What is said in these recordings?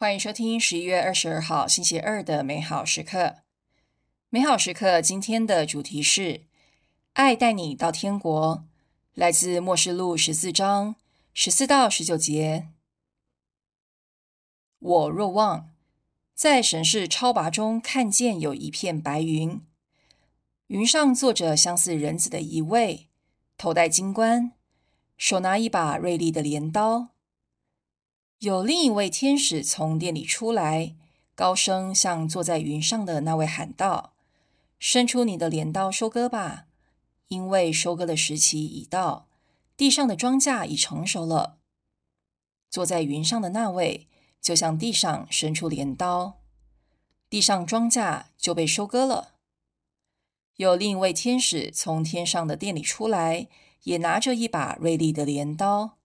欢迎收听十一月二十二号星期二的美好时刻。美好时刻今天的主题是“爱带你到天国”，来自末世录十四章十四到十九节。我若望，在神视超拔中看见有一片白云，云上坐着相似人子的一位，头戴金冠，手拿一把锐利的镰刀。有另一位天使从殿里出来，高声向坐在云上的那位喊道：“伸出你的镰刀收割吧，因为收割的时期已到，地上的庄稼已成熟了。”坐在云上的那位就向地上伸出镰刀，地上庄稼就被收割了。有另一位天使从天上的殿里出来，也拿着一把锐利的镰刀。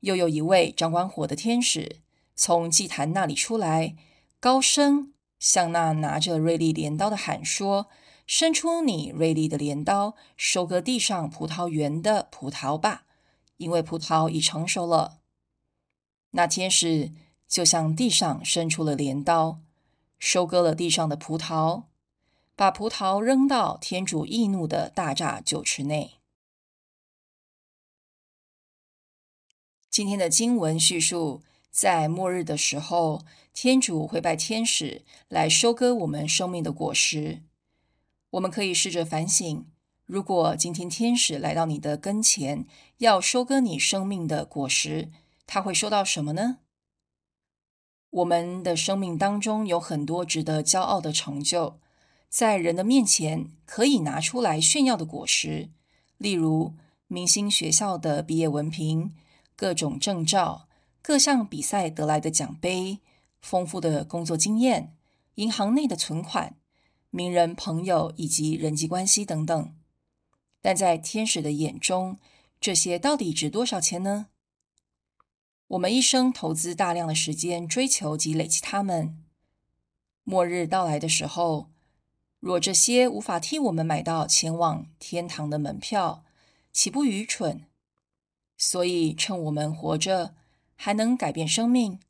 又有一位掌管火的天使从祭坛那里出来，高声向那拿着锐利镰刀的喊说：“伸出你锐利的镰刀，收割地上葡萄园的葡萄吧，因为葡萄已成熟了。”那天使就向地上伸出了镰刀，收割了地上的葡萄，把葡萄扔到天主易怒的大炸酒池内。今天的经文叙述，在末日的时候，天主会派天使来收割我们生命的果实。我们可以试着反省：如果今天天使来到你的跟前，要收割你生命的果实，他会收到什么呢？我们的生命当中有很多值得骄傲的成就，在人的面前可以拿出来炫耀的果实，例如明星学校的毕业文凭。各种证照、各项比赛得来的奖杯、丰富的工作经验、银行内的存款、名人朋友以及人际关系等等，但在天使的眼中，这些到底值多少钱呢？我们一生投资大量的时间追求及累积它们，末日到来的时候，若这些无法替我们买到前往天堂的门票，岂不愚蠢？所以，趁我们活着，还能改变生命，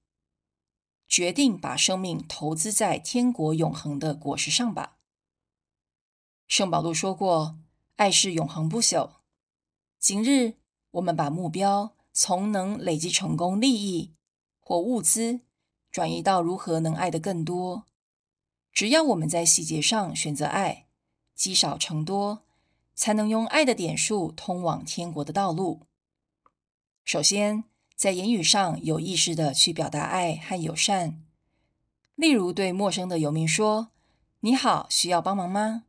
决定把生命投资在天国永恒的果实上吧。圣保禄说过：“爱是永恒不朽。”今日，我们把目标从能累积成功利益或物资，转移到如何能爱的更多。只要我们在细节上选择爱，积少成多，才能用爱的点数通往天国的道路。首先，在言语上有意识的去表达爱和友善，例如对陌生的游民说：“你好，需要帮忙吗？”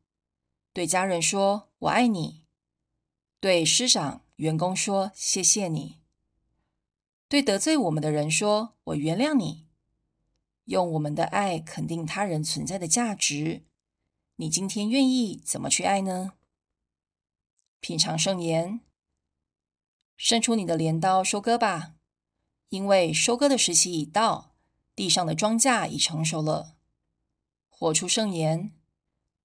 对家人说：“我爱你。”对师长、员工说：“谢谢你。”对得罪我们的人说：“我原谅你。”用我们的爱肯定他人存在的价值。你今天愿意怎么去爱呢？品尝圣言。伸出你的镰刀，收割吧，因为收割的时期已到，地上的庄稼已成熟了。活出圣言，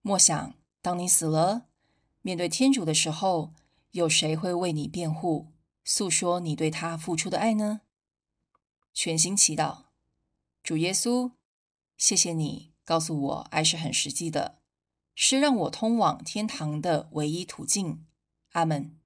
莫想当你死了，面对天主的时候，有谁会为你辩护，诉说你对他付出的爱呢？全心祈祷，主耶稣，谢谢你告诉我，爱是很实际的，是让我通往天堂的唯一途径。阿门。